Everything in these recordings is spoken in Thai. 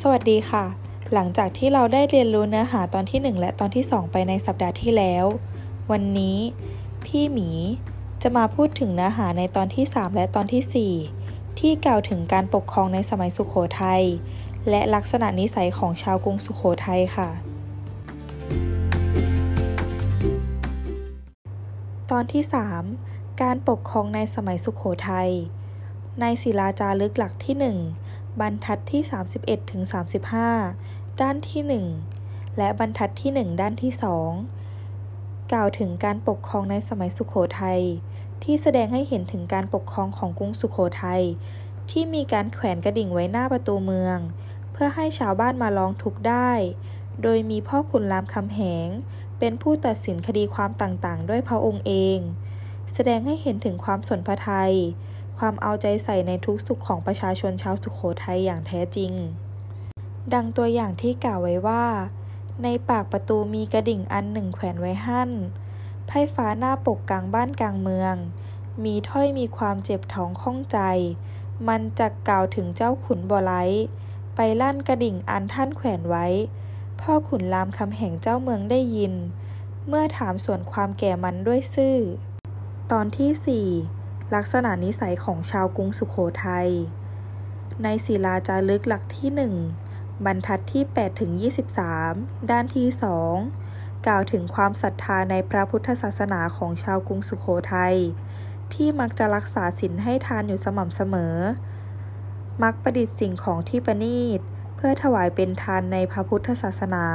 สวัสดีค่ะ หลังจากที่เราได้เรียนรู้เนื้อหาตอนที่ 1 และตอนที่ 2 ไปในสัปดาห์ที่แล้ว วันนี้พี่หมีจะมาพูดถึงเนื้อหาในตอนที่ 3 และตอนที่ 4 ที่กล่าวถึงการปกครองในสมัยสุขโขทัยและลักษณะนิสัยของชาวกรุงสุขโขทัยค่ะ ตอนที่ 3 การปกครองในสมัยสุขโขทัยในศิลาจารึกหลักที่ 1 บรรทัดที่ 31ถึง35 ด้านที่ 1 และบรรทัดที่ 1 ด้านที่ 2 กล่าวถึงการปกครองในสมัยสุขโขทัยที่แสดงให้เห็นถึงการปกครองของกรุงสุขโขทัยที่มีการแขวนกระดิ่งไว้หน้าประตูเมือง เพื่อให้ชาวบ้านมาร้องทุกข์ได้ โดยมีพ่อขุนรามคำแหง เป็นผู้ตัดสินคดีความต่างๆ ด้วยพระองค์เอง แสดงให้เห็นถึงความสนพระทัย ความเอาใจใส่ในทุกสุขของประชาชนชาวสุขโขทัยอย่างแท้จริง ดังตัวอย่างที่กล่าวไว้ว่า ในปากประตูมีกระดิ่งอันหนึ่งแขวนไว้หั่น ไพ่ฟ้าหน้าปกกลางบ้านกลางเมือง มีถ้อยมีความเจ็บท้องข้องใจ มันจะกล่าวถึงเจ้าขุนบ่ไลไปลั่นกระดิ่งอันท่านแขวนไว้ พ่อขุนรามคำแห่งเจ้าเมืองได้ยิน เมื่อถามส่วนความแก่มันด้วยซื่อ ตอนที่4 ลักษณะนิสัยของชาวกรุงสุขโขทัย ในศิลาจารึกหลักที่ 1 บรรทัดที่8ถึง23 ด้านที่ 2 กล่าวถึงความศรัทธาในพระพุทธศาสนาของชาวกรุงสุขโขทัย ที่มักจะรักษาศีลให้ทานอยู่สม่ำเสมอ มักประดิษฐ์สิ่งของที่ประณีต เพื่อถวายเป็นทานในพระพุทธศาสนา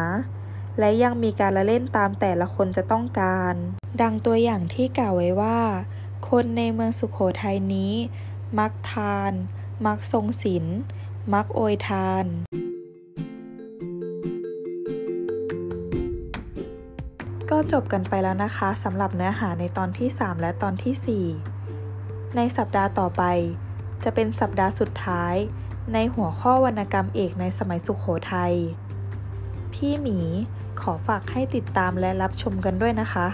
และยังมีการละเล่นตามแต่ละคนจะต้องการ ดังตัวอย่างที่กล่าวไว้ว่า คนในเมืองสุขโขทัยนี้ มักทาน มักทรงศีล มักโอยทาน ก็จบกันไปแล้วนะคะสำหรับเนื้อหาในตอนที่ 3 และตอนที่ 4 ในสัปดาห์ต่อไป จะเป็นสัปดาห์สุดท้าย ในหัวข้อวรรณกรรมเอกในสมัยสุขโขทัย พี่หมีขอฝากให้ติดตามและรับชมกันด้วยนะคะ